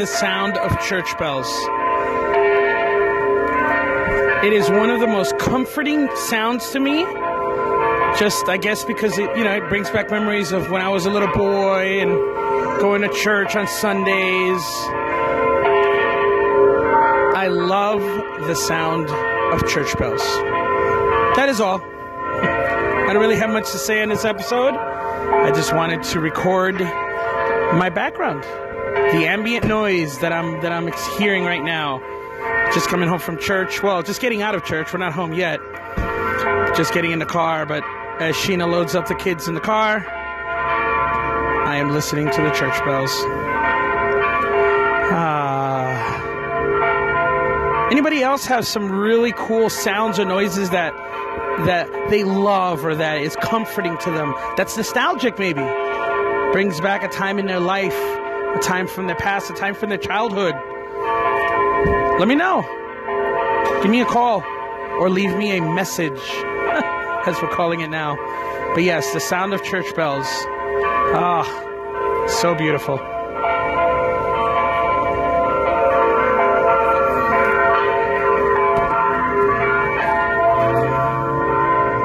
the sound of church bells. It is one of the most comforting sounds to me. Just, I guess, because it, you know, it brings back memories of when I was a little boy and going to church on Sundays. I love the sound of church bells. That is all. I don't really have much to say in this episode. I just wanted to record my background, the ambient noise that I'm that I'm hearing right now. Just coming home from church. Well, just getting out of church. We're not home yet. Just getting in the car, but as Sheena loads up the kids in the car, I am listening to the church bells. Ah. Anybody else have some really cool sounds or noises that that they love or that is comforting to them? That's nostalgic maybe. Brings back a time in their life, a time from their past, a time from their childhood. Let me know. Give me a call or leave me a message, as we're calling it now. But yes, the sound of church bells. Ah, so beautiful.